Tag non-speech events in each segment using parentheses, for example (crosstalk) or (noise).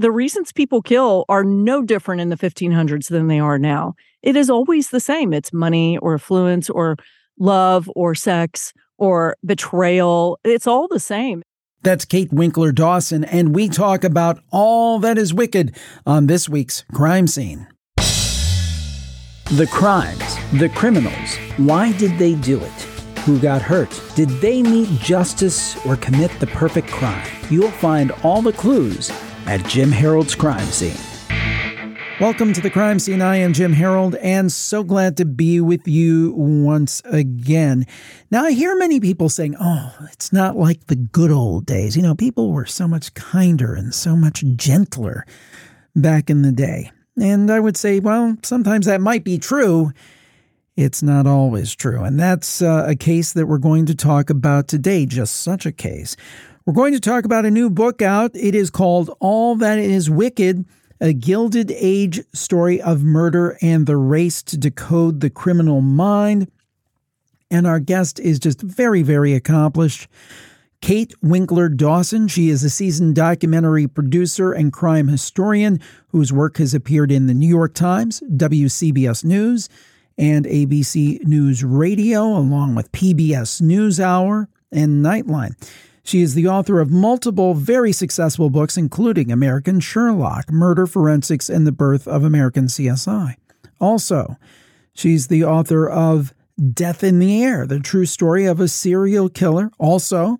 the reasons people kill are no different in the 1500s than they are now. It is always the same. It's money or affluence or love or sex or betrayal. It's all the same. That's Kate Winkler Dawson, and we talk about all that is wicked on this week's Crime Scene. The crimes, the criminals, why did they do it? Who got hurt? Did they meet justice or commit the perfect crime? You'll find all the clues at Jim Harold's Crime Scene. Welcome to the crime scene. I am Jim Harold and so glad to be with you once again. Now, I hear many people saying, oh, it's not like the good old days. You know, people were so much kinder and so much gentler back in the day. And I would say, well, sometimes that might be true. It's not always true. And that's uh, a case that we're going to talk about today, just such a case. We're going to talk about a new book out. It is called All That Is Wicked a Gilded Age story of murder and the race to decode the criminal mind. And our guest is just very, very accomplished. Kate Winkler Dawson. She is a seasoned documentary producer and crime historian whose work has appeared in the New York Times, WCBS News, and ABC News Radio, along with PBS NewsHour and Nightline. She is the author of multiple very successful books, including American Sherlock, Murder Forensics, and the Birth of American CSI. Also, she's the author of Death in the Air, the true story of a serial killer. Also,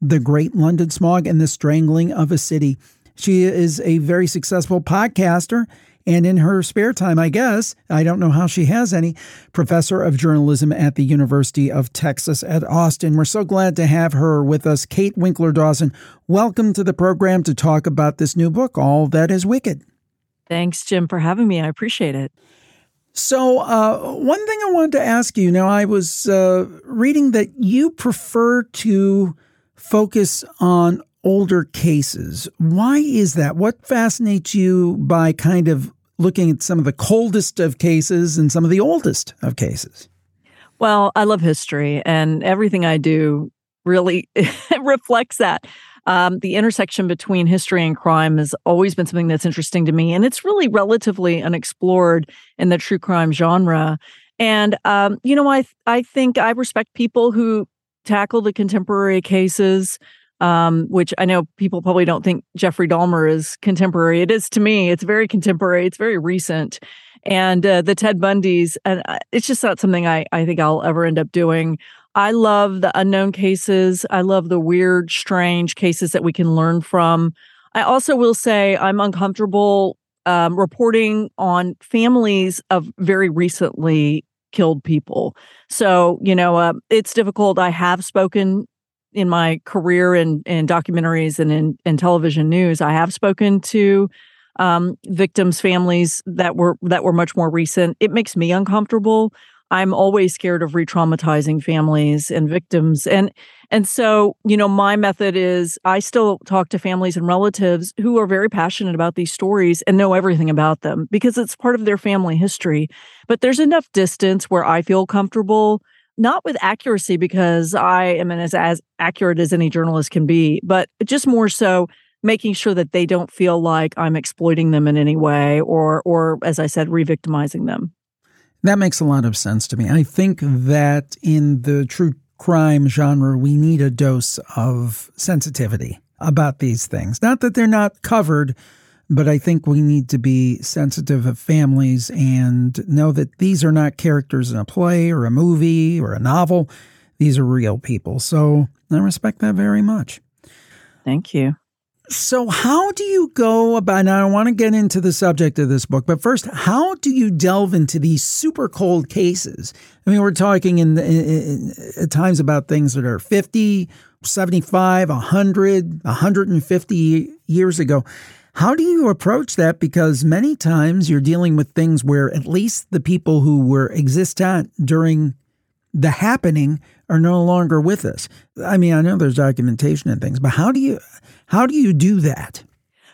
The Great London Smog and the Strangling of a City. She is a very successful podcaster and in her spare time, I guess, I don't know how she has any, professor of journalism at the University of Texas at Austin. We're so glad to have her with us. Kate Winkler Dawson, welcome to the program to talk about this new book, All That Is Wicked. Thanks, Jim, for having me. I appreciate it. So, uh, one thing I wanted to ask you now, I was uh, reading that you prefer to focus on older cases. Why is that? What fascinates you by kind of looking at some of the coldest of cases and some of the oldest of cases? Well, I love history, and everything I do really (laughs) reflects that. Um, the intersection between history and crime has always been something that's interesting to me, and it's really relatively unexplored in the true crime genre. And um, you know, I I think I respect people who tackle the contemporary cases um, which I know people probably don't think Jeffrey Dahmer is contemporary. It is to me. It's very contemporary. It's very recent. And uh, the Ted Bundys, and uh, it's just not something I, I think I'll ever end up doing. I love the unknown cases. I love the weird, strange cases that we can learn from. I also will say I'm uncomfortable um, reporting on families of very recently killed people. So, you know, uh, it's difficult. I have spoken in my career in, in documentaries and in, in television news, I have spoken to um, victims' families that were that were much more recent. It makes me uncomfortable. I'm always scared of re-traumatizing families and victims, and and so you know my method is I still talk to families and relatives who are very passionate about these stories and know everything about them because it's part of their family history. But there's enough distance where I feel comfortable not with accuracy because I am as, as accurate as any journalist can be, but just more so making sure that they don't feel like I'm exploiting them in any way or or as I said re-victimizing them. That makes a lot of sense to me. I think that in the true crime genre we need a dose of sensitivity about these things. Not that they're not covered but I think we need to be sensitive of families and know that these are not characters in a play or a movie or a novel. These are real people. So I respect that very much. Thank you. So, how do you go about? Now, I want to get into the subject of this book, but first, how do you delve into these super cold cases? I mean, we're talking in, in, in at times about things that are 50, 75, 100, 150 years ago. How do you approach that? Because many times you're dealing with things where at least the people who were existent during the happening are no longer with us. I mean, I know there's documentation and things, but how do you how do you do that?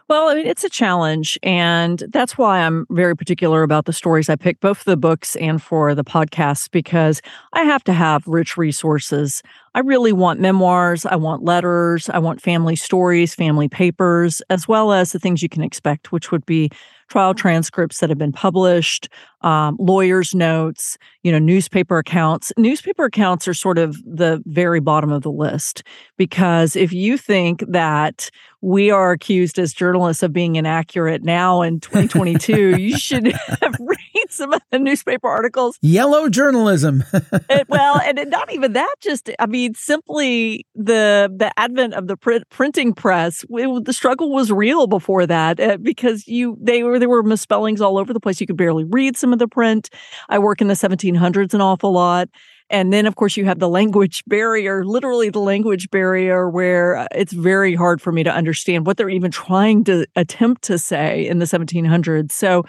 Well, I mean, it's a challenge. And that's why I'm very particular about the stories I pick, both for the books and for the podcasts, because I have to have rich resources. I really want memoirs, I want letters, I want family stories, family papers, as well as the things you can expect, which would be trial mm-hmm. transcripts that have been published, um, lawyers' notes, you know, newspaper accounts. Newspaper accounts are sort of the very bottom of the list because if you think that we are accused as journalists of being inaccurate now in 2022, you should (laughs) read some of the newspaper articles. Yellow journalism. it, (laughs) well, and not even that. Just, I mean, simply the the advent of the print, printing press. It, the struggle was real before that uh, because you they were there were misspellings all over the place. You could barely read some of the print. I work in the 1700s an awful lot. And then, of course, you have the language barrier, literally the language barrier, where uh, it's very hard for me to understand what they're even trying to attempt to say in the 1700s. So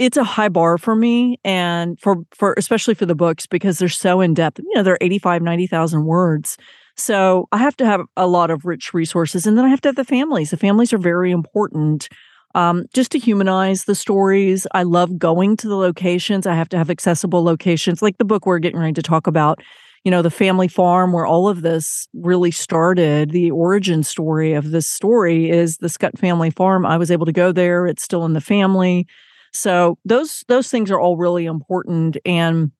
it's a high bar for me and for, for especially for the books because they're so in depth. You know, they're 85, 90,000 words. So I have to have a lot of rich resources. And then I have to have the families. The families are very important um, just to humanize the stories. I love going to the locations. I have to have accessible locations, like the book we're getting ready to talk about. You know, the family farm where all of this really started. The origin story of this story is the Scott family farm. I was able to go there. It's still in the family. So those those things are all really important. And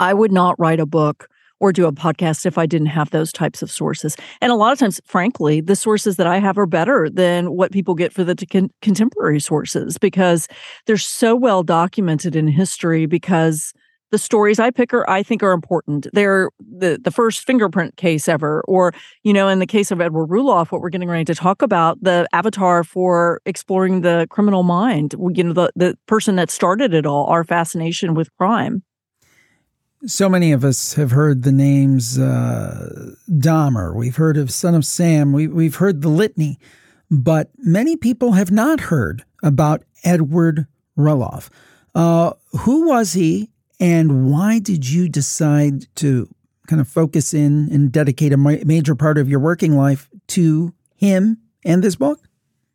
I would not write a book or do a podcast if I didn't have those types of sources. And a lot of times, frankly, the sources that I have are better than what people get for the con- contemporary sources because they're so well documented in history because the stories I pick are I think are important. They're the the first fingerprint case ever, or you know, in the case of Edward Rulloff, what we're getting ready to talk about, the avatar for exploring the criminal mind. You know, the the person that started it all, our fascination with crime. So many of us have heard the names uh, Dahmer. We've heard of Son of Sam. We, we've heard the litany, but many people have not heard about Edward Rulloff. Uh, who was he, and why did you decide to kind of focus in and dedicate a major part of your working life to him and this book?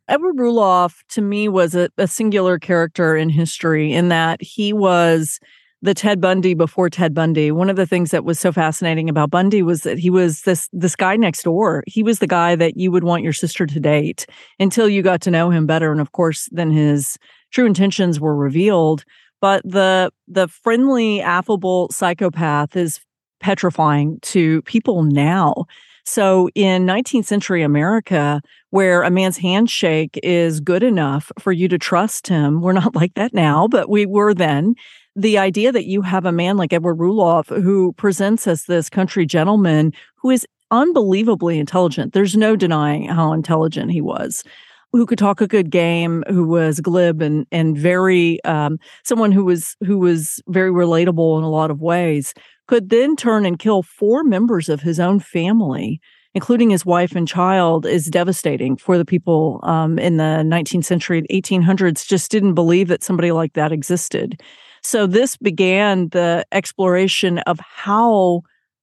Edward Rulloff, to me, was a, a singular character in history in that he was the Ted Bundy before Ted Bundy. One of the things that was so fascinating about Bundy was that he was this this guy next door. He was the guy that you would want your sister to date until you got to know him better and of course then his true intentions were revealed. But the the friendly affable psychopath is petrifying to people now. So in 19th century America, where a man's handshake is good enough for you to trust him, we're not (laughs) like that now, but we were then the idea that you have a man like Edward Rulloff who presents as this country gentleman who is unbelievably intelligent. There's no denying how intelligent he was. Who could talk a good game, who was glib and and very um, someone who was who was very relatable in a lot of ways, could then turn and kill four members of his own family, including his wife and child, is devastating for the people um, in the 19th century, 1800s. Just didn't believe that somebody like that existed. So this began the exploration of how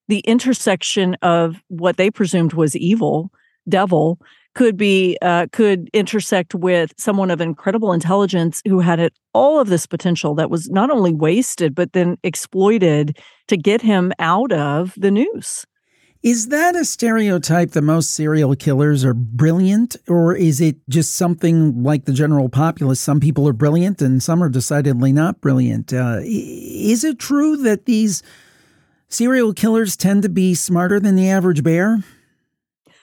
the intersection of what they presumed was evil, devil, could be uh, could intersect with someone of incredible intelligence who had it, all of this potential that was not only wasted but then exploited to get him out of the noose. Is that a stereotype that most serial killers are brilliant, or is it just something like the general populace? Some people are brilliant and some are decidedly not brilliant. Uh, is it true that these serial killers tend to be smarter than the average bear?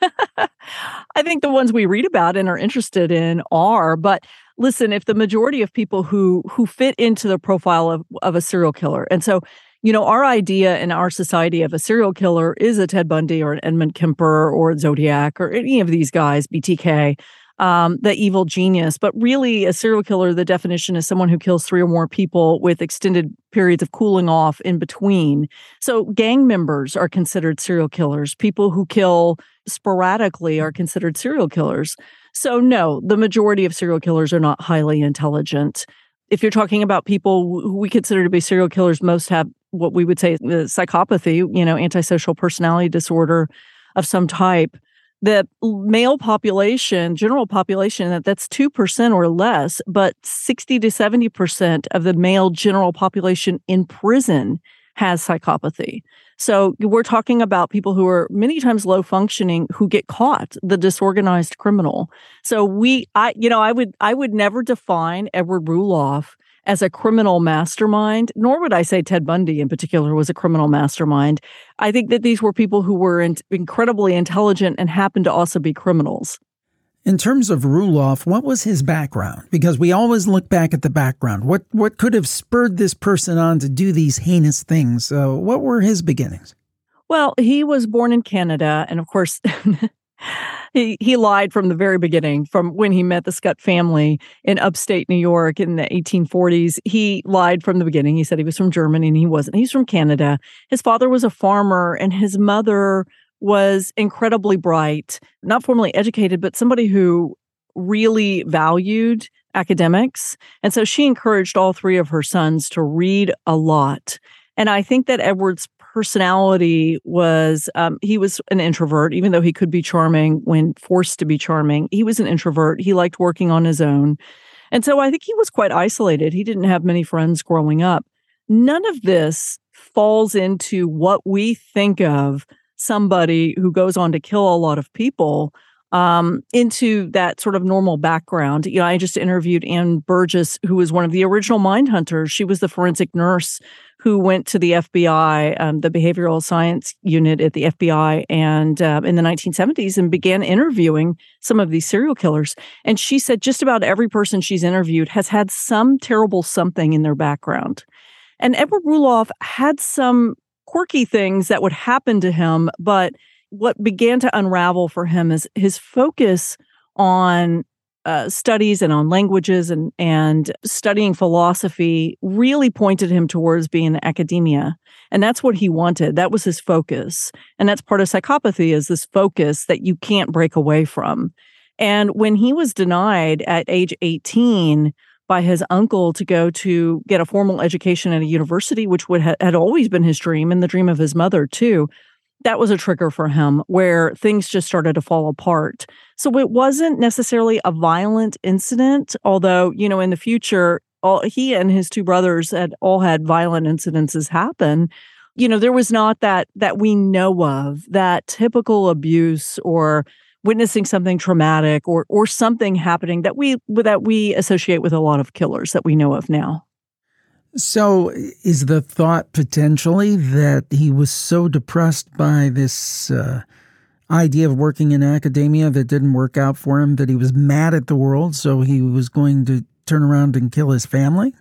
(laughs) I think the ones we read about and are interested in are, but listen, if the majority of people who who fit into the profile of, of a serial killer, and so you know, our idea in our society of a serial killer is a Ted Bundy or an Edmund Kemper or Zodiac or any of these guys, BTK, um, the evil genius. But really, a serial killer, the definition is someone who kills three or more people with extended periods of cooling off in between. So, gang members are considered serial killers. People who kill sporadically are considered serial killers. So, no, the majority of serial killers are not highly intelligent if you're talking about people who we consider to be serial killers, most have what we would say the psychopathy, you know, antisocial personality disorder of some type. The male population, general population, that that's two percent or less, but sixty to seventy percent of the male general population in prison has psychopathy. So we're talking about people who are many times low functioning who get caught, the disorganized criminal. So we I you know, I would I would never define Edward Rulloff as a criminal mastermind, nor would I say Ted Bundy in particular was a criminal mastermind. I think that these were people who were in- incredibly intelligent and happened to also be criminals. In terms of Rulloff, what was his background? Because we always look back at the background. What what could have spurred this person on to do these heinous things? Uh, what were his beginnings? Well, he was born in Canada, and of course, (laughs) he he lied from the very beginning. From when he met the Scott family in upstate New York in the 1840s, he lied from the beginning. He said he was from Germany, and he wasn't. He's from Canada. His father was a farmer, and his mother was incredibly bright, not formally educated, but somebody who really valued academics. And so she encouraged all three of her sons to read a lot. And I think that Edward's personality was um, he was an introvert, even though he could be charming when forced to be charming. He was an introvert. He liked working on his own. And so I think he was quite isolated. He didn't have many friends growing up. None of this falls into what we think of somebody who goes on to kill a lot of people um, into that sort of normal background. You know, I just interviewed Ann Burgess, who was one of the original mind hunters. She was the forensic nurse who went to the FBI, um, the behavioral science unit at the FBI, and uh, in the 1970s, and began interviewing some of these serial killers. And she said just about every person she's interviewed has had some terrible something in their background. And Edward Rulloff had some quirky things that would happen to him. But what began to unravel for him is his focus on uh, studies and on languages and and studying philosophy really pointed him towards being in academia and that's what he wanted that was his focus and that's part of psychopathy is this focus that you can't break away from and when he was denied at age 18 by his uncle to go to get a formal education at a university, which would ha- had always been his dream and the dream of his mother too. That was a trigger for him where things just started to fall apart. So it wasn't necessarily a violent incident, although, you know, in the future, all he and his two brothers had all had violent incidences happen. You know, there was not that that we know of, that typical abuse or witnessing something traumatic or or something happening that we that we associate with a lot of killers that we know of now. So, is the thought potentially that he was so depressed by this uh, idea of working in academia that didn't work out for him that he was mad at the world, so he was going to turn around and kill his family?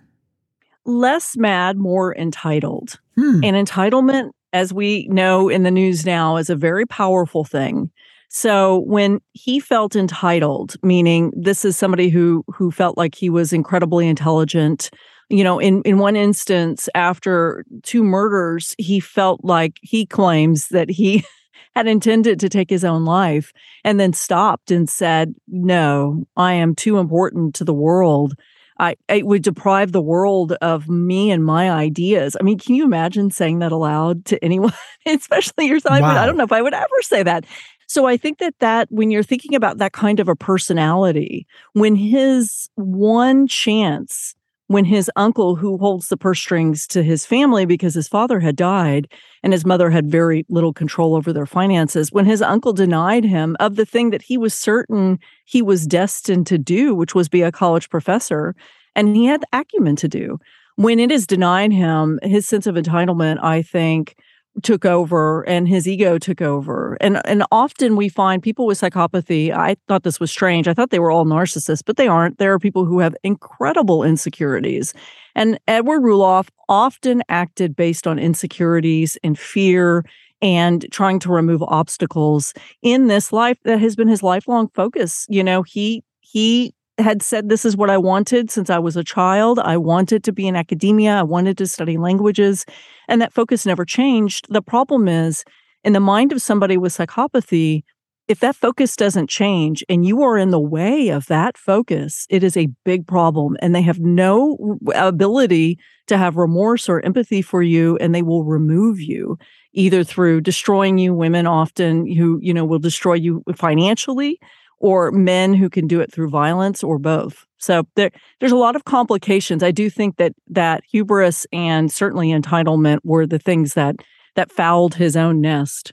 Less mad, more entitled. Hmm. And entitlement, as we know in the news now, is a very powerful thing. So when he felt entitled, meaning this is somebody who who felt like he was incredibly intelligent, you know, in in one instance after two murders, he felt like he claims that he (laughs) had intended to take his own life and then stopped and said, "No, I am too important to the world." I, it would deprive the world of me and my ideas. I mean, can you imagine saying that aloud to anyone, (laughs) especially yourself? Wow. I don't know if I would ever say that. So I think that that when you're thinking about that kind of a personality, when his one chance, when his uncle who holds the purse strings to his family because his father had died and his mother had very little control over their finances, when his uncle denied him of the thing that he was certain he was destined to do, which was be a college professor, and he had the acumen to do. When it is denied him, his sense of entitlement, I think, took over and his ego took over. And and often we find people with psychopathy, I thought this was strange. I thought they were all narcissists, but they aren't. There are people who have incredible insecurities. And Edward Rulloff often acted based on insecurities and fear and trying to remove obstacles in this life that has been his lifelong focus. You know, he he had said this is what I wanted since I was a child. I wanted to be in academia. I wanted to study languages. And that focus never changed. The problem is in the mind of somebody with psychopathy, if that focus doesn't change and you are in the way of that focus, it is a big problem. And they have no ability to have remorse or empathy for you, and they will remove you either through destroying you. Women often who, you know, will destroy you financially or men who can do it through violence or both. So there, there's a lot of complications. I do think that that hubris and certainly entitlement were the things that that fouled his own nest.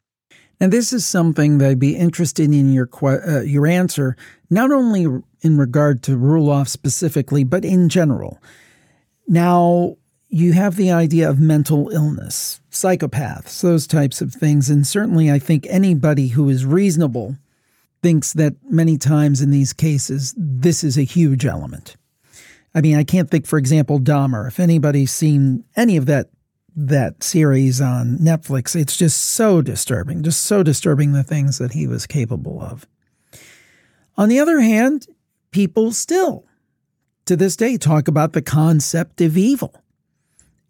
And this is something that I'd be interested in your uh, your answer, not only in regard to Rulloff specifically, but in general. Now, you have the idea of mental illness, psychopaths, those types of things, and certainly I think anybody who is reasonable thinks that many times in these cases this is a huge element. I mean, I can't think, for example, Dahmer. If anybody's seen any of that that series on Netflix. It's just so disturbing, just so disturbing the things that he was capable of. On the other hand, people still, to this day, talk about the concept of evil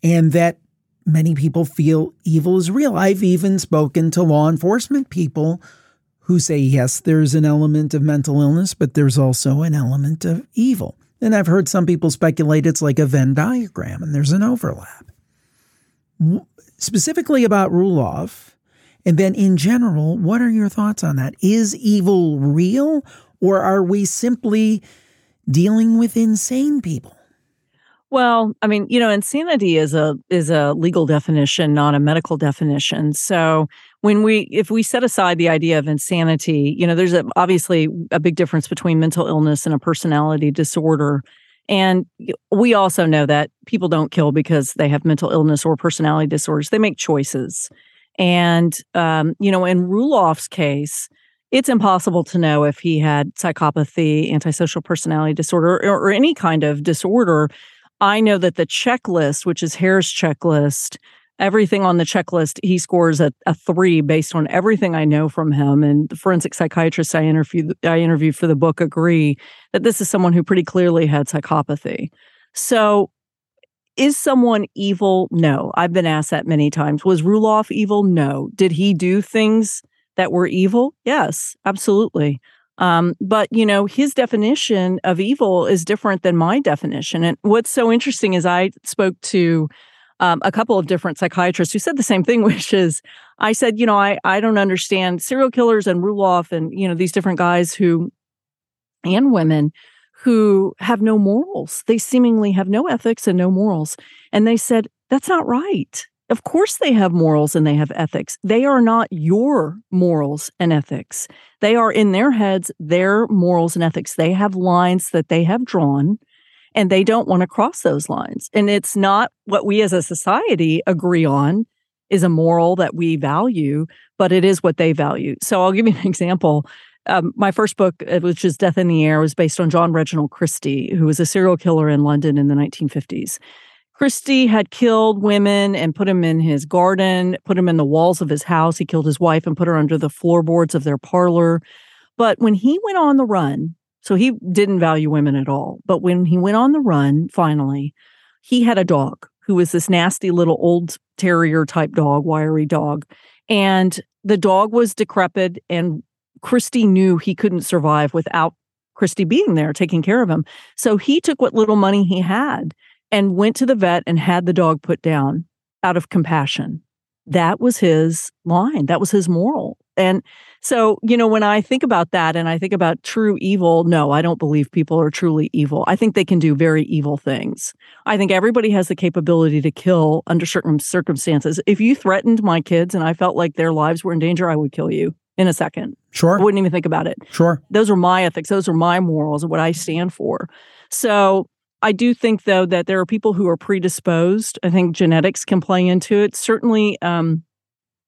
and that many people feel evil is real. I've even spoken to law enforcement people who say, yes, there's an element of mental illness, but there's also an element of evil. And I've heard some people speculate it's like a Venn diagram and there's an overlap specifically about Rulloff, and then in general, what are your thoughts on that? Is evil real, or are we simply dealing with insane people? Well, I mean, you know, insanity is a is a legal definition, not a medical definition. So when we if we set aside the idea of insanity, you know, there's a, obviously a big difference between mental illness and a personality disorder. And we also know that people don't kill because they have mental illness or personality disorders. They make choices. And, um, you know, in Rulloff's case, it's impossible to know if he had psychopathy, antisocial personality disorder, or, or any kind of disorder. I know that the checklist, which is Hare's checklist, everything on the checklist, he scores a, a three based on everything I know from him. And the forensic psychiatrists I interviewed, I interviewed for the book agree that this is someone who pretty clearly had psychopathy. So is someone evil? No. I've been asked that many times. Was Rulloff evil? No. Did he do things that were evil? Yes, absolutely. Um, but you know, his definition of evil is different than my definition. And what's so interesting is I spoke to um, a couple of different psychiatrists who said the same thing, (laughs) which is, I said, you know, I I don't understand serial killers and Rulloff and you know these different guys who and women who have no morals. They seemingly have no ethics and no morals. And they said that's not right. Of course, they have morals and they have ethics. They are not your morals and ethics. They are in their heads, their morals and ethics. They have lines that they have drawn and they don't want to cross those lines. And it's not what we as a society agree on is a moral that we value, but it is what they value. So I'll give you an example. Um, my first book, which is Death in the Air, was based on John Reginald Christie, who was a serial killer in London in the 1950s. Christie had killed women and put them in his garden, put them in the walls of his house. He killed his wife and put her under the floorboards of their parlor. But when he went on the run, so he didn't value women at all. But when he went on the run, finally, he had a dog who was this nasty little old terrier type dog, wiry dog. And the dog was decrepit, and Christie knew he couldn't survive without Christie being there taking care of him. So he took what little money he had and went to the vet and had the dog put down out of compassion. That was his line. That was his moral. And so, you know, when I think about that and I think about true evil, no, I don't believe people are truly evil. I think they can do very evil things. I think everybody has the capability to kill under certain circumstances. If you threatened my kids and I felt like their lives were in danger, I would kill you in a second. Sure. I wouldn't even think about it. Sure. Those are my ethics. Those are my morals and what I stand for. So I do think, though, that there are people who are predisposed. I think genetics can play into it. Certainly, um,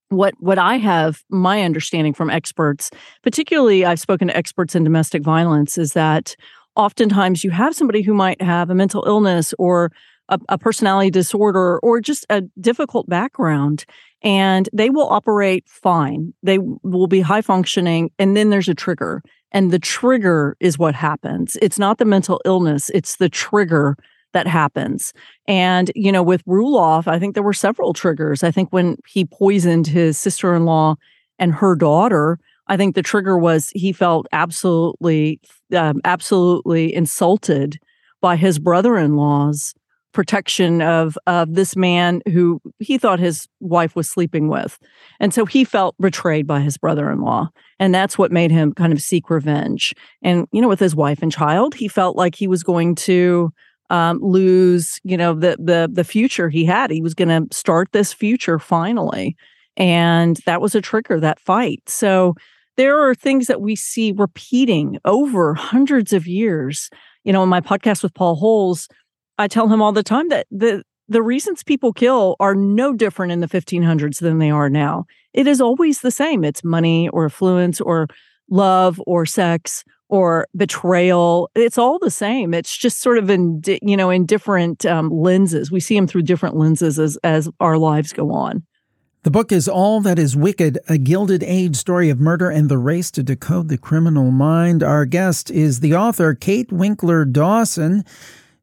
what what I have my understanding from experts, particularly I've spoken to experts in domestic violence, is that oftentimes you have somebody who might have a mental illness or a, a personality disorder or just a difficult background and they will operate fine. They will be high functioning and then there's a trigger and the trigger is what happens. It's not the mental illness, it's the trigger that happens. And, you know, with Rulloff, I think there were several triggers. I think when he poisoned his sister in law and her daughter, I think the trigger was he felt absolutely, um, absolutely insulted by his brother in law's protection of of this man who he thought his wife was sleeping with and so he felt betrayed by his brother-in-law and that's what made him kind of seek revenge and you know with his wife and child he felt like he was going to um, lose, you know, the the the future he had. He was going to start this future finally, And that was a trigger, that fight. So there are things that we see repeating over hundreds of years. You know, in my podcast with Paul Holes, I tell him all the time that the the reasons people kill are no different in the 1500s than they are now. It is always the same. It's money or affluence or love or sex or betrayal. It's all the same. It's just sort of in you know in different um, lenses. We see them through different lenses as as our lives go on. The book is All That Is Wicked, a Gilded Age story of murder and the race to decode the criminal mind. Our guest is the author, Kate Winkler Dawson.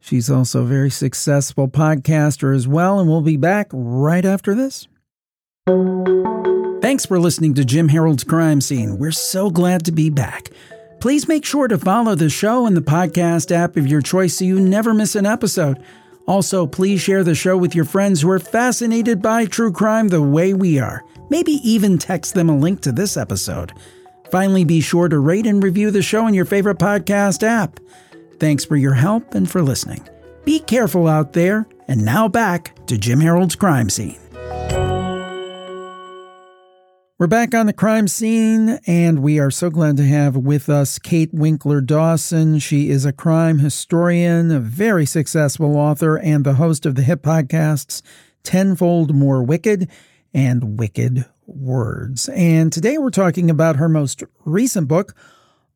She's also a very successful podcaster as well, and we'll be back right after this. Thanks for listening to Jim Harold's Crime Scene. We're so glad to be back. Please make sure to follow the show in the podcast app of your choice so you never miss an episode. Also, please share the show with your friends who are fascinated by true crime the way we are. Maybe even text them a link to this episode. Finally, be sure to rate and review the show in your favorite podcast app. Thanks for your help and for listening. Be careful out there. And now back to Jim Harold's crime scene. We're back on the crime scene, and we are so glad to have with us Kate Winkler Dawson. She is a crime historian, a very successful author, and the host of the hit podcasts Tenfold More Wicked and Wicked Words. And today we're talking about her most recent book,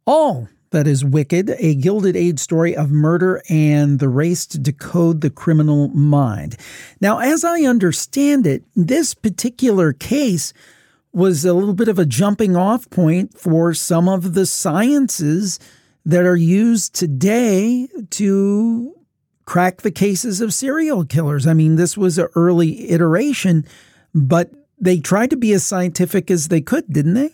All That Is Wicked, a Gilded Age story of murder and the race to decode the criminal mind. Now, as I understand it, this particular case was a little bit of a jumping off point for some of the sciences that are used today to crack the cases of serial killers. I mean, this was an early iteration, but they tried to be as scientific as they could, didn't they?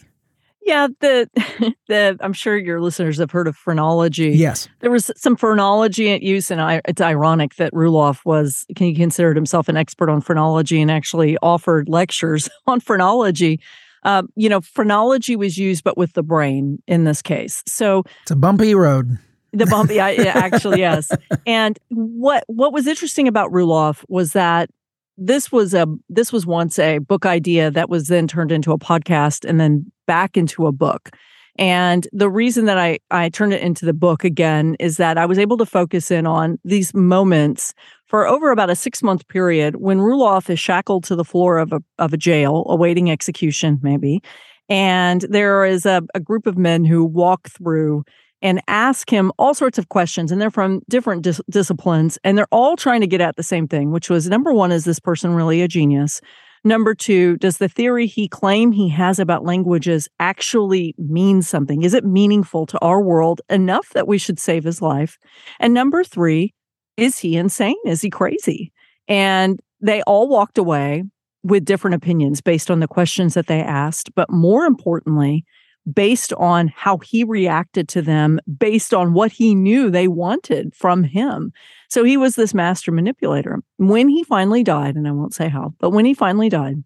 Yeah, the (laughs) the I'm sure your listeners have heard of phrenology. Yes, there was some phrenology at use, and I, it's ironic that Rulloff was he considered himself an expert on phrenology and actually offered lectures (laughs) on phrenology. Um, you know, phrenology was used, but with the brain in this case. So it's a bumpy road. The bumpy, I, (laughs) actually, yes. And what what was interesting about Rulloff was that this was a this was once a book idea that was then turned into a podcast and then back into a book. And the reason that I I turned it into the book again is that I was able to focus in on these moments for over about a six month period when Rulloff is shackled to the floor of a of a jail awaiting execution, maybe. And there is a, a group of men who walk through and ask him all sorts of questions and they're from different dis- disciplines and they're all trying to get at the same thing which was number 1 is this person really a genius number 2 does the theory he claim he has about languages actually mean something? Is it meaningful to our world enough that we should save his life? And number 3 is he insane? Is he crazy? And they all walked away with different opinions based on the questions that they asked but more importantly based on how he reacted to them, based on what he knew they wanted from him. So he was this master manipulator. When he finally died, and I won't say how, but when he finally died,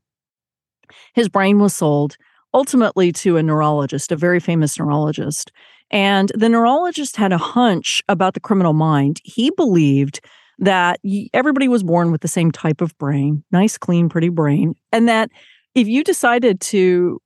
his brain was sold ultimately to a neurologist, a very famous neurologist. And the neurologist had a hunch about the criminal mind. He believed that everybody was born with the same type of brain, nice, clean, pretty brain, and that if you decided to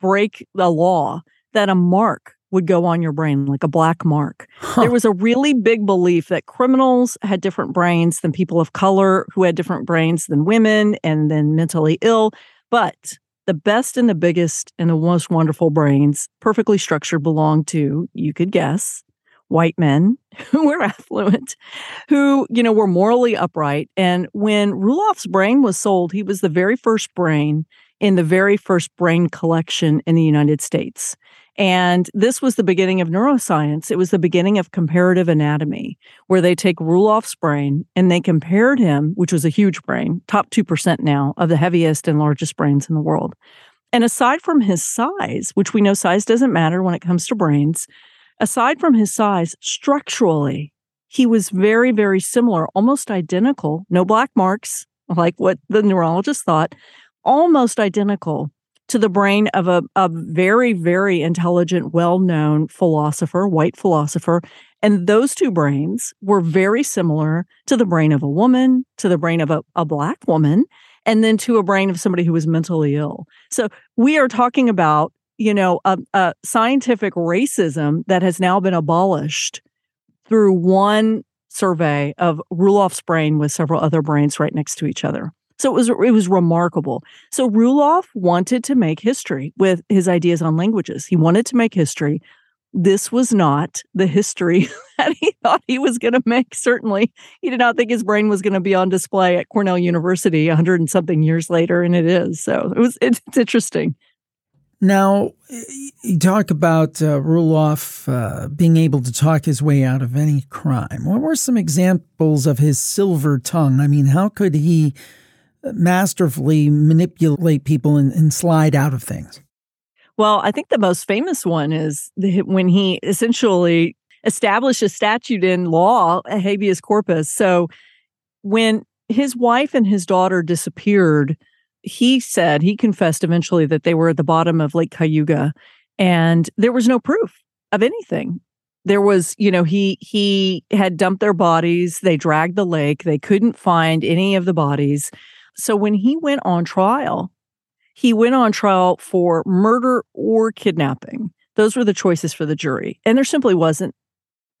break the law that a mark would go on your brain, like a black mark. Huh. There was a really big belief that criminals had different brains than people of color who had different brains than women and then mentally ill. But the best and the biggest and the most wonderful brains, perfectly structured, belong to, you could guess, white men (laughs) who were affluent, who, you know, were morally upright. And when Rulloff's brain was sold, he was the very first brain in the very first brain collection in the United States. And this was the beginning of neuroscience. It was the beginning of comparative anatomy, where they take Rulloff's brain and they compared him, which was a huge brain, top 2% now of the heaviest and largest brains in the world. And aside from his size, which we know size doesn't matter when it comes to brains, aside from his size, structurally, he was very, very similar, almost identical, no black marks, like what the neurologist thought, almost identical to the brain of a, a very, very intelligent, well known philosopher, white philosopher. And those two brains were very similar to the brain of a woman, to the brain of a, a black woman. and then to a brain of somebody who was mentally ill. So we are talking about, you know, a, a scientific racism that has now been abolished through one survey of Rulloff's brain with several other brains right next to each other. So it was it was remarkable. So Rulloff wanted to make history with his ideas on languages. He wanted to make history. This was not the history (laughs) that he thought he was going to make. Certainly, he did not think his brain was going to be on display at Cornell University 100 and something years later, and it is. So it was it's, it's interesting. Now, you talk about uh, Rulloff uh, being able to talk his way out of any crime. What were some examples of his silver tongue? I mean, how could he masterfully manipulate people and, and slide out of things? Well, I think the most famous one is the, when he essentially established a statute in law, a habeas corpus. So when his wife and his daughter disappeared, he said, he confessed eventually that they were at the bottom of Lake Cayuga and there was no proof of anything. There was, you know, he he had dumped their bodies, they dragged the lake, they couldn't find any of the bodies. So when he went on trial, he went on trial for murder or kidnapping. Those were the choices for the jury. And there simply wasn't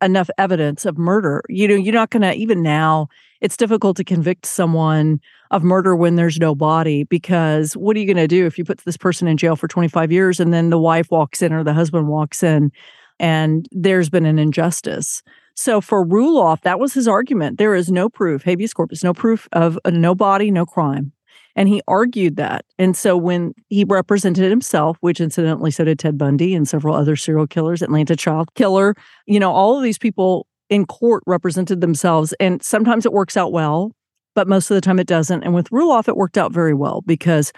enough evidence of murder. You know, you're not going to, even now, it's difficult to convict someone of murder when there's no body because what are you going to do if you put this person in jail for 25 years and then the wife walks in or the husband walks in and there's been an injustice? So for Rulloff, that was his argument. There is no proof, habeas corpus, no proof of a no body, no crime. And he argued that. And so when he represented himself, which incidentally so did Ted Bundy and several other serial killers, Atlanta child killer, you know, all of these people in court represented themselves. And sometimes it works out well, but most of the time it doesn't. And with Rulloff, it worked out very well because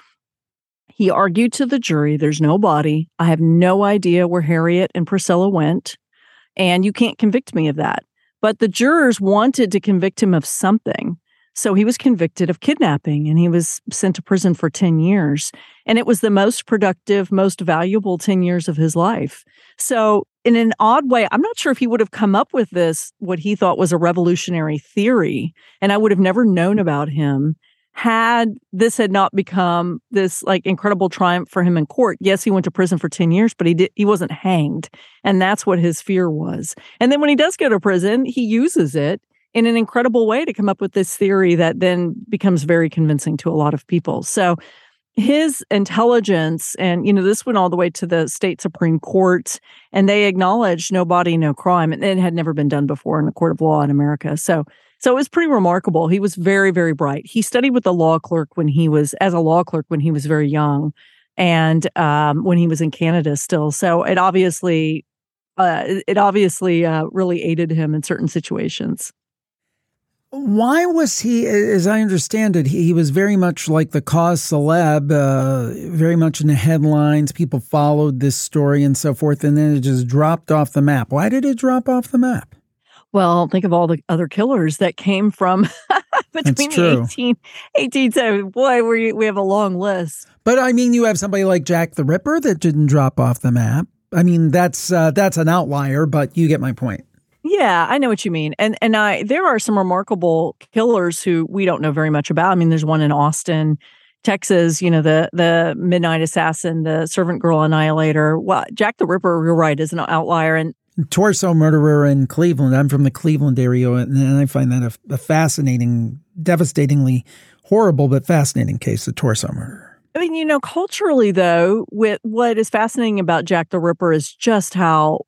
he argued to the jury there's no body. I have no idea where Harriet and Priscilla went and you can't convict me of that. But the jurors wanted to convict him of something. So he was convicted of kidnapping and he was sent to prison for 10 years. And it was the most productive, most valuable 10 years of his life. So, in an odd way, I'm not sure if he would have come up with this, what he thought was a revolutionary theory. And I would have never known about him had this had not become this like incredible triumph for him in court yes he went to prison for 10 years but he did he wasn't hanged. And that's what his fear was. And then when he does go to prison he uses it in an incredible way to come up with this theory that then becomes very convincing to a lot of people. So his intelligence and you know this went all the way to the state supreme court and they acknowledged no body no crime and it had never been done before in a court of law in america. So so it was pretty remarkable. He was very, very bright. He studied with a law clerk when he was, as a law clerk, when he was very young and um, when he was in Canada still. So it obviously, uh, it obviously uh, really aided him in certain situations. Why was he, as I understand it, he was very much like the cause celeb, uh, very much in the headlines. People followed this story and so forth, and then it just dropped off the map. Why did it drop off the map? Well, think of all the other killers that came from (laughs) between the 18, 18 Boy, we, we have a long list. But I mean, you have somebody like Jack the Ripper that didn't drop off the map. I mean, that's uh, that's an outlier, but you get my point. Yeah, I know what you mean. And and I there are some remarkable killers who we don't know very much about. I mean, there's one in Austin, Texas, you know, the the Midnight Assassin, the Servant Girl Annihilator. Well, Jack the Ripper, you're right, is an outlier. And torso murderer in Cleveland. I'm from the Cleveland area, and I find that a, a fascinating, devastatingly horrible but fascinating case of torso murder. I mean, you know, culturally though, with what is fascinating about Jack the Ripper is just how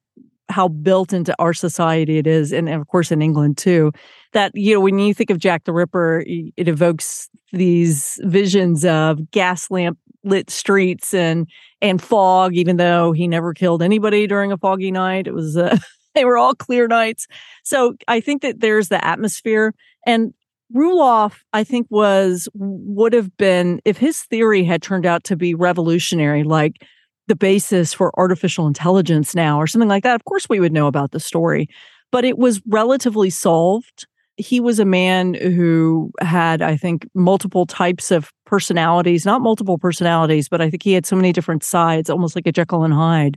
how built into our society it is, and of course in England too. That you know, when you think of Jack the Ripper, it evokes these visions of gas lamp lit streets and and fog, even though he never killed anybody during a foggy night. It was, uh, (laughs) they were all clear nights. So I think that there's the atmosphere. And Rulloff, I think, was, would have been, if his theory had turned out to be revolutionary, like the basis for artificial intelligence now or something like that, of course we would know about the story. But it was relatively solved he was a man who had, I think, multiple types of personalities, not multiple personalities, but I think he had so many different sides, almost like a Jekyll and Hyde.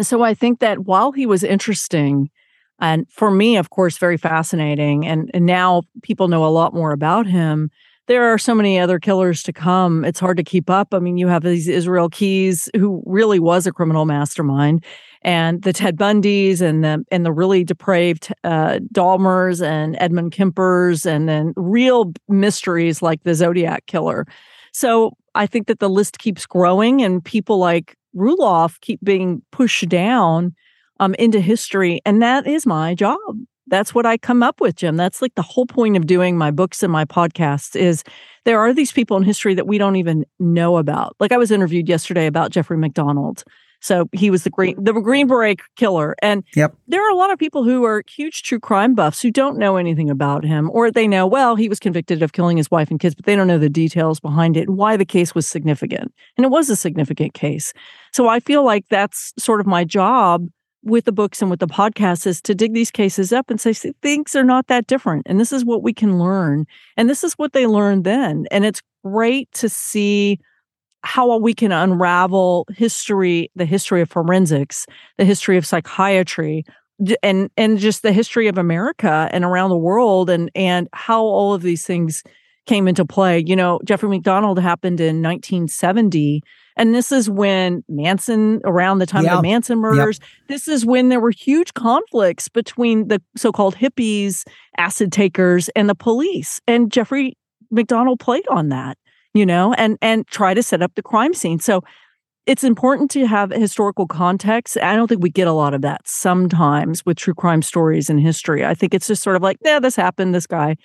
So I think that while he was interesting, and for me, of course, very fascinating, and, and now people know a lot more about him, there are so many other killers to come. It's hard to keep up. I mean, you have these Israel Keyes, who really was a criminal mastermind, and the Ted Bundys and the and the really depraved uh, Dahmers and Edmund Kempers, and then real mysteries like the Zodiac killer. So I think that the list keeps growing, and people like Rulloff keep being pushed down um, into history, and that is my job that's what I come up with, Jim. That's like the whole point of doing my books and my podcasts is there are these people in history that we don't even know about. Like I was interviewed yesterday about Jeffrey MacDonald. So he was the green the Green Beret killer. And yep. there are a lot of people who are huge true crime buffs who don't know anything about him, or they know, well, he was convicted of killing his wife and kids, but they don't know the details behind it and why the case was significant. And it was a significant case. So I feel like that's sort of my job with the books and with the podcast is to dig these cases up and say things are not that different. And this is what we can learn. And this is what they learned then. And it's great to see how we can unravel history the history of forensics the history of psychiatry and and just the history of America and around the world and and how all of these things came into play. You know Jeffrey MacDonald happened in 1970 and this is when Manson, around the time of the Manson murders, yep. this is when there were huge conflicts between the so called hippies, acid takers, and the police. And Jeffrey MacDonald played on that, you know, and and try to set up the crime scene. So it's important to have historical context. I don't think we get a lot of that sometimes with true crime stories in history. I think it's just sort of like, yeah, this happened. This guy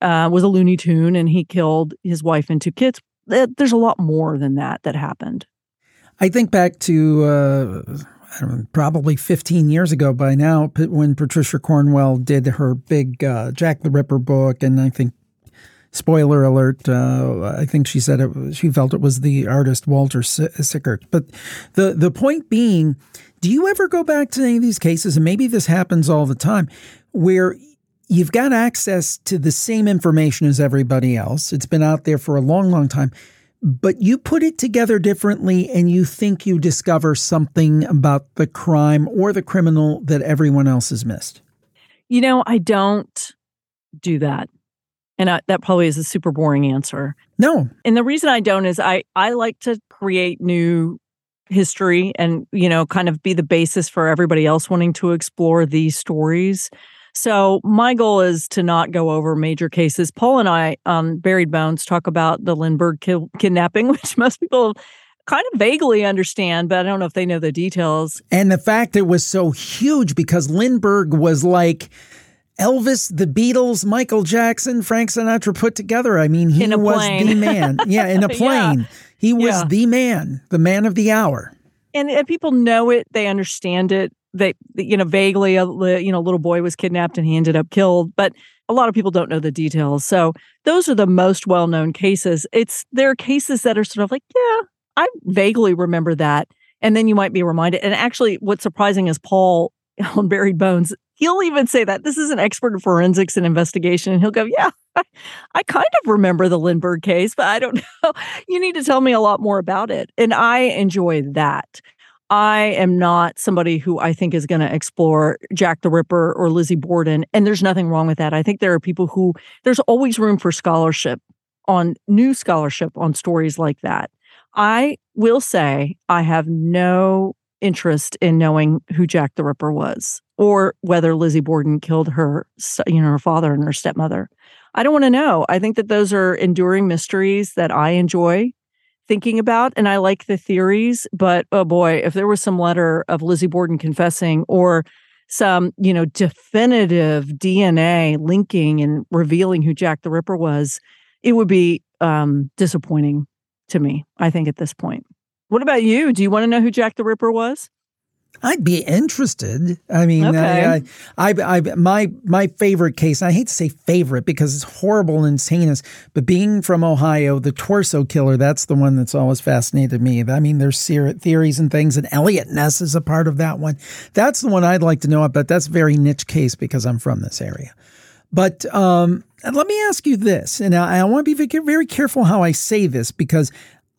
uh, was a Looney Tune and he killed his wife and two kids there's a lot more than that that happened. I think back to uh, know, probably 15 years ago by now when Patricia Cornwell did her big uh, Jack the Ripper book, and I think spoiler alert, uh, I think she said it, she felt it was the artist Walter Sickert. But the the point being, do you ever go back to any of these cases, and maybe this happens all the time, where you've got access to the same information as everybody else. It's been out there for a long, long time, but you put it together differently and you think you discover something about the crime or the criminal that everyone else has missed. You know, I don't do that. And I, that probably is a super boring answer. No. And the reason I don't is I I like to create new history and you know kind of be the basis for everybody else wanting to explore these stories so my goal is to not go over major cases. Paul and I um, Buried Bones talk about the Lindbergh ki- kidnapping, (laughs) which most people kind of vaguely understand, but I don't know if they know the details. And the fact it was so huge because Lindbergh was like Elvis, the Beatles, Michael Jackson, Frank Sinatra put together. I mean, he was plane. the man. (laughs) Yeah, in a plane. yeah. He was yeah. the man, the man of the hour. And, and people know it, they understand it they you know vaguely a you know little boy was kidnapped and he ended up killed but a lot of people don't know the details. So those are the most well-known cases. It's there are cases that are sort of like yeah i vaguely remember that and then you might be reminded and actually what's surprising is paul (laughs) on buried bones he'll even say that this is an expert in forensics and investigation and he'll go yeah I, I kind of remember the lindbergh case but i don't (laughs) know. You need to tell me a lot more about it. And i enjoy that I am not somebody who I think is going to explore Jack the Ripper or Lizzie Borden. And there's nothing wrong with that. I think there are people who, there's always room for scholarship on new scholarship on stories like that. I will say I have no interest in knowing who Jack the Ripper was or whether Lizzie Borden killed her, you know, her father and her stepmother. I don't want to know. I think that those are enduring mysteries that I enjoy thinking about and I like the theories, but oh boy, if there was some letter of Lizzie Borden confessing or some, you know, definitive DNA linking and revealing who Jack the Ripper was, it would be um, disappointing to me, I think, at this point. What about you? Do you want to know who Jack the Ripper was? I'd be interested. I mean, okay. I, I, I, my my favorite case. I hate to say favorite because it's horrible and heinous, but being from Ohio, the torso killer. That's the one that's always fascinated me. I mean, there's theories and things, and Eliot Ness is a part of that one. That's the one I'd like to know about. That's a very niche case because I'm from this area. But um, let me ask you this, and I, I want to be very careful how I say this because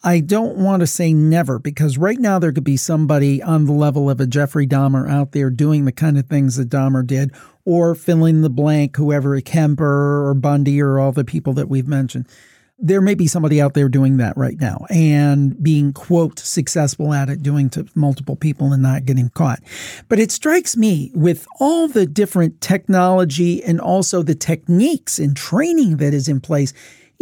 I don't want to say never because right now there could be somebody on the level of a Jeffrey Dahmer out there doing the kind of things that Dahmer did, or filling the blank, whoever Kemper or Bundy or all the people that we've mentioned. there may be somebody out there doing that right now and being, quote, successful at it, doing to multiple people and not getting caught. But it strikes me with all the different technology and also the techniques and training that is in place,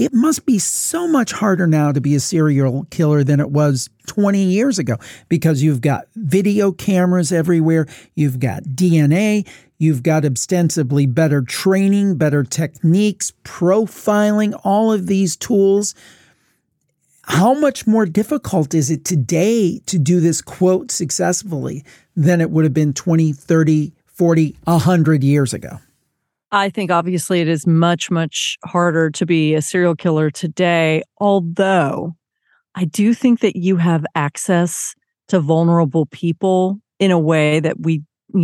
it must be so much harder now to be a serial killer than it was 20 years ago because you've got video cameras everywhere, you've got DNA, you've got ostensibly better training, better techniques, profiling, all of these tools. How much more difficult is it today to do this quote successfully than it would have been 20, 30, 40, 100 years ago? I think obviously it is much, much harder to be a serial killer today, although I do think that you have access to vulnerable people in a way that we,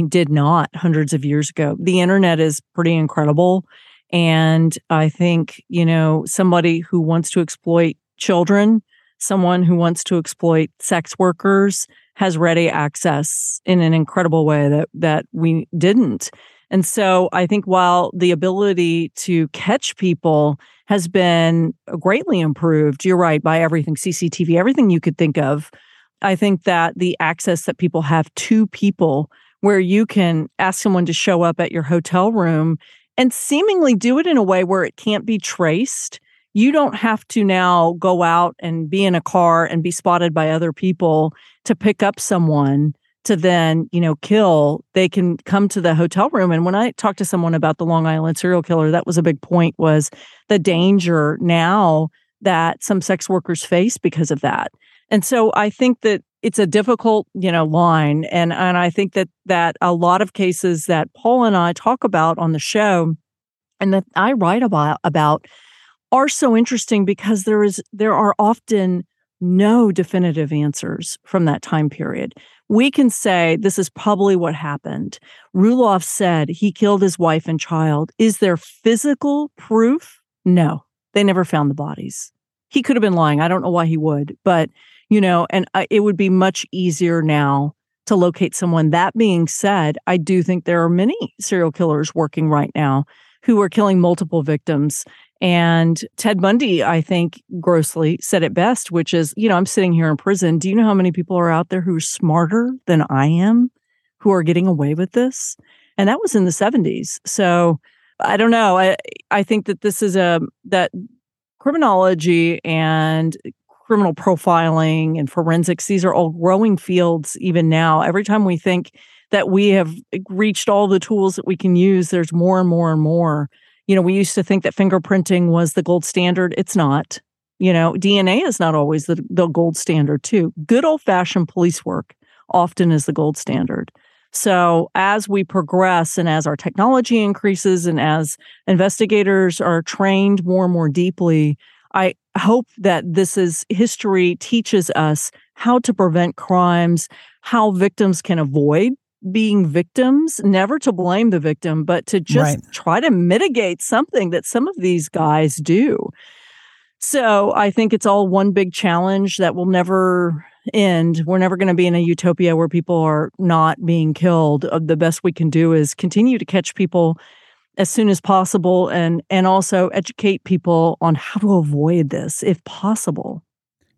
did not hundreds of years ago. The internet is pretty incredible. And I think, you know, somebody who wants to exploit children, someone who wants to exploit sex workers has ready access in an incredible way that that we didn't. And so I think while the ability to catch people has been uh, greatly improved, you're right, by everything CCTV, everything you could think of. I think that the access that people have to people where you can ask someone to show up at your hotel room and seemingly do it in a way where it can't be traced. You don't have to now go out and be in a car and be spotted by other people to pick up someone to then, you know, kill, they can come to the hotel room. And when I talked to someone about the Long Island serial killer, that was a big point was the danger now that some sex workers face because of that. And so I think that it's a difficult, you know, line. And and I think that that a lot of cases that Paul and I talk about on the show and that I write about about are so interesting because there is there are often no definitive answers from that time period we can say this is probably what happened. Rulloff said he killed his wife and child. Is there physical proof? No, they never found the bodies. He could have been lying. I don't know why he would, but you know, and uh, it would be much easier now to locate someone. That being said, I do think there are many serial killers working right now who are killing multiple victims and Ted Bundy, I think, grossly said it best, which is, you know, I'm sitting here in prison. Do you know how many people are out there who are smarter than I am, who are getting away with this? And that was in the 70s. So I don't know. I I think that this is a that criminology and criminal profiling and forensics, these are all growing fields even now. Every time we think that we have reached all the tools that we can use, there's more and more and more you know, we used to think that fingerprinting was the gold standard. It's not. You know, DNA is not always the, the gold standard, too. Good old fashioned police work often is the gold standard. So, as we progress and as our technology increases and as investigators are trained more and more deeply, I hope that this is history teaches us how to prevent crimes, how victims can avoid being victims, never to blame the victim, but to just right. try to mitigate something that some of these guys do. So I think it's all one big challenge that will never end. We're never going to be in a utopia where people are not being killed. Uh, the best we can do is continue to catch people as soon as possible and and also educate people on how to avoid this if possible.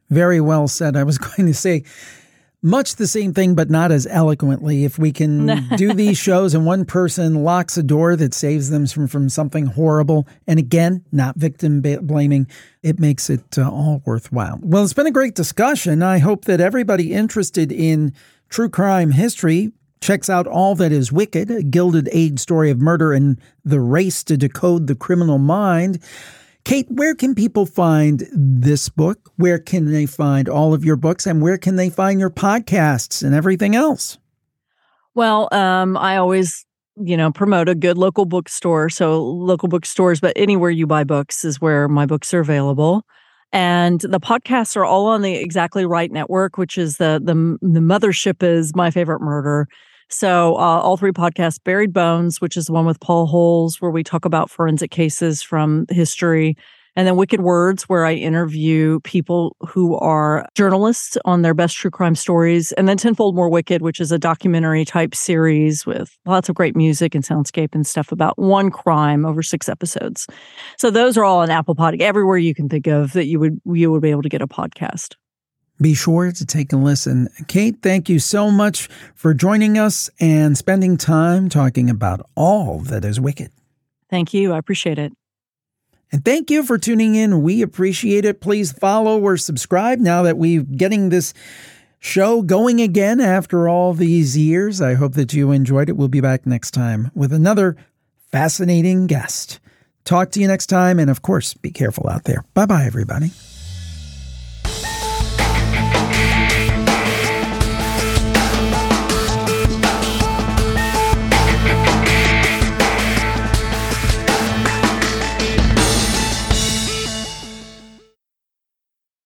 Very well said. I was (laughs) going to say much the same thing, but not as eloquently. If we can (laughs) do these shows and one person locks a door that saves them from, from something horrible, and again, not victim blaming, it makes it uh, all worthwhile. Well, it's been a great discussion. I hope that everybody interested in true crime history checks out All That Is Wicked, a Gilded Age story of murder and the race to decode the criminal mind. Kate, where can people find this book? Where can they find all of your books? And where can they find your podcasts and everything else? Well, um, I always, you know, promote a good local bookstore. So local bookstores, but anywhere you buy books is where my books are available. And the podcasts are all on the Exactly Right network, which is the the the mothership is my favorite murder. So, uh, all three podcasts Buried Bones, which is the one with Paul Holes, where we talk about forensic cases from history And then Wicked Words, where I interview people who are journalists on their best true crime stories. And then Tenfold More Wicked, which is a documentary type series with lots of great music and soundscape and stuff about one crime over six episodes. So those are all on Apple Podcast, everywhere you can think of that you would you would be able to get a podcast. Be sure to take a listen. Kate, thank you so much for joining us and spending time talking about all that is wicked. Thank you. I appreciate it. And thank you for tuning in. We appreciate it. Please follow or subscribe now that we're getting this show going again after all these years. I hope that you enjoyed it. We'll be back next time with another fascinating guest. Talk to you next time. And of course, be careful out there. Bye bye, everybody.